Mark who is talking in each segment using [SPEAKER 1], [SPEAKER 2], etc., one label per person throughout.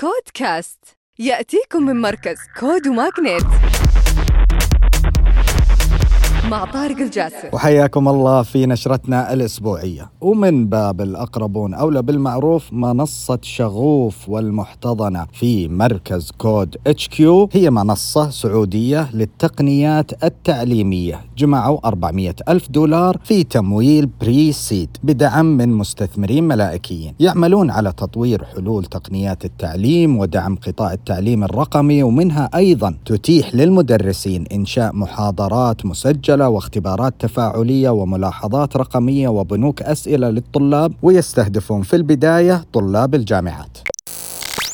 [SPEAKER 1] كودكاست. يأتيكم من مركز كود وماغنيت مع طارق الجاسر
[SPEAKER 2] وحياكم الله في نشرتنا الأسبوعية. ومن باب الأقربون أولى بالمعروف منصة شغوف والمحتضنة في مركز CODE HQ هي منصة سعودية للتقنيات التعليمية. جمعوا 400 ألف دولار في تمويل Pre-Seed بدعم من مستثمرين ملائكيين. يعملون على تطوير حلول تقنيات التعليم ودعم قطاع التعليم الرقمي ومنها أيضا تتيح للمدرسين إنشاء محاضرات مسجلة واختبارات تفاعلية وملاحظات رقمية وبنوك أسئلة للطلاب ويستهدفون في البداية طلاب الجامعات.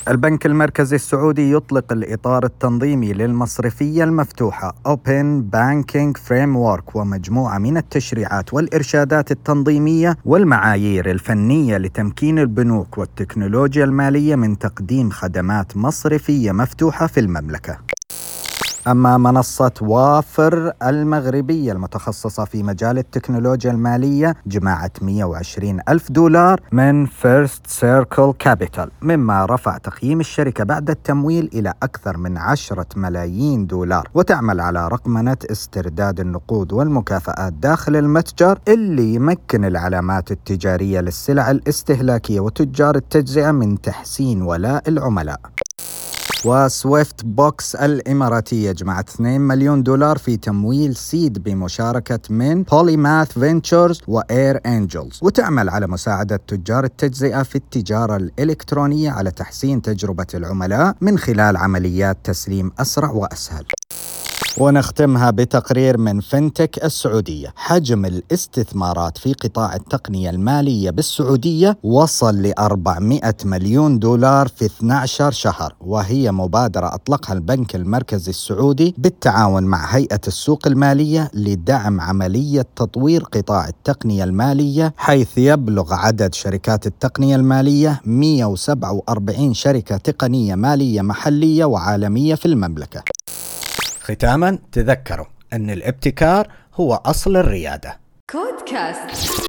[SPEAKER 2] البنك المركزي السعودي يطلق الإطار التنظيمي للمصرفية المفتوحة Open Banking Framework ومجموعة من التشريعات والإرشادات التنظيمية والمعايير الفنية لتمكين البنوك والتكنولوجيا المالية من تقديم خدمات مصرفية مفتوحة في المملكة. أما منصة وافر المغربية المتخصصة في مجال التكنولوجيا المالية جمعت 120 ألف دولار من فيرست سيركل كابيتال مما رفع تقييم الشركة بعد التمويل إلى أكثر من 10 ملايين دولار. وتعمل على رقمنة استرداد النقود والمكافآت داخل المتجر اللي يمكن العلامات التجارية للسلع الاستهلاكية وتجار التجزئة من تحسين ولاء العملاء. وسويفت بوكس الإماراتية جمعت 2 مليون دولار في تمويل Seed بمشاركة من بوليماث فينتشرز وإير أنجلز وتعمل على مساعدة تجار التجزئة في التجارة الإلكترونية على تحسين تجربة العملاء من خلال عمليات تسليم أسرع وأسهل. ونختمها بتقرير من فنتك السعودية. حجم الاستثمارات في قطاع التقنية المالية بالسعودية وصل ل 400 مليون دولار في 12 شهر وهي مبادرة أطلقها البنك المركزي السعودي بالتعاون مع هيئة السوق المالية لدعم عملية تطوير قطاع التقنية المالية حيث يبلغ عدد شركات التقنية المالية 147 شركة تقنية مالية محلية وعالمية في المملكة. ختاما تذكروا أن الابتكار هو أصل الريادة.
[SPEAKER 1] كودكاست.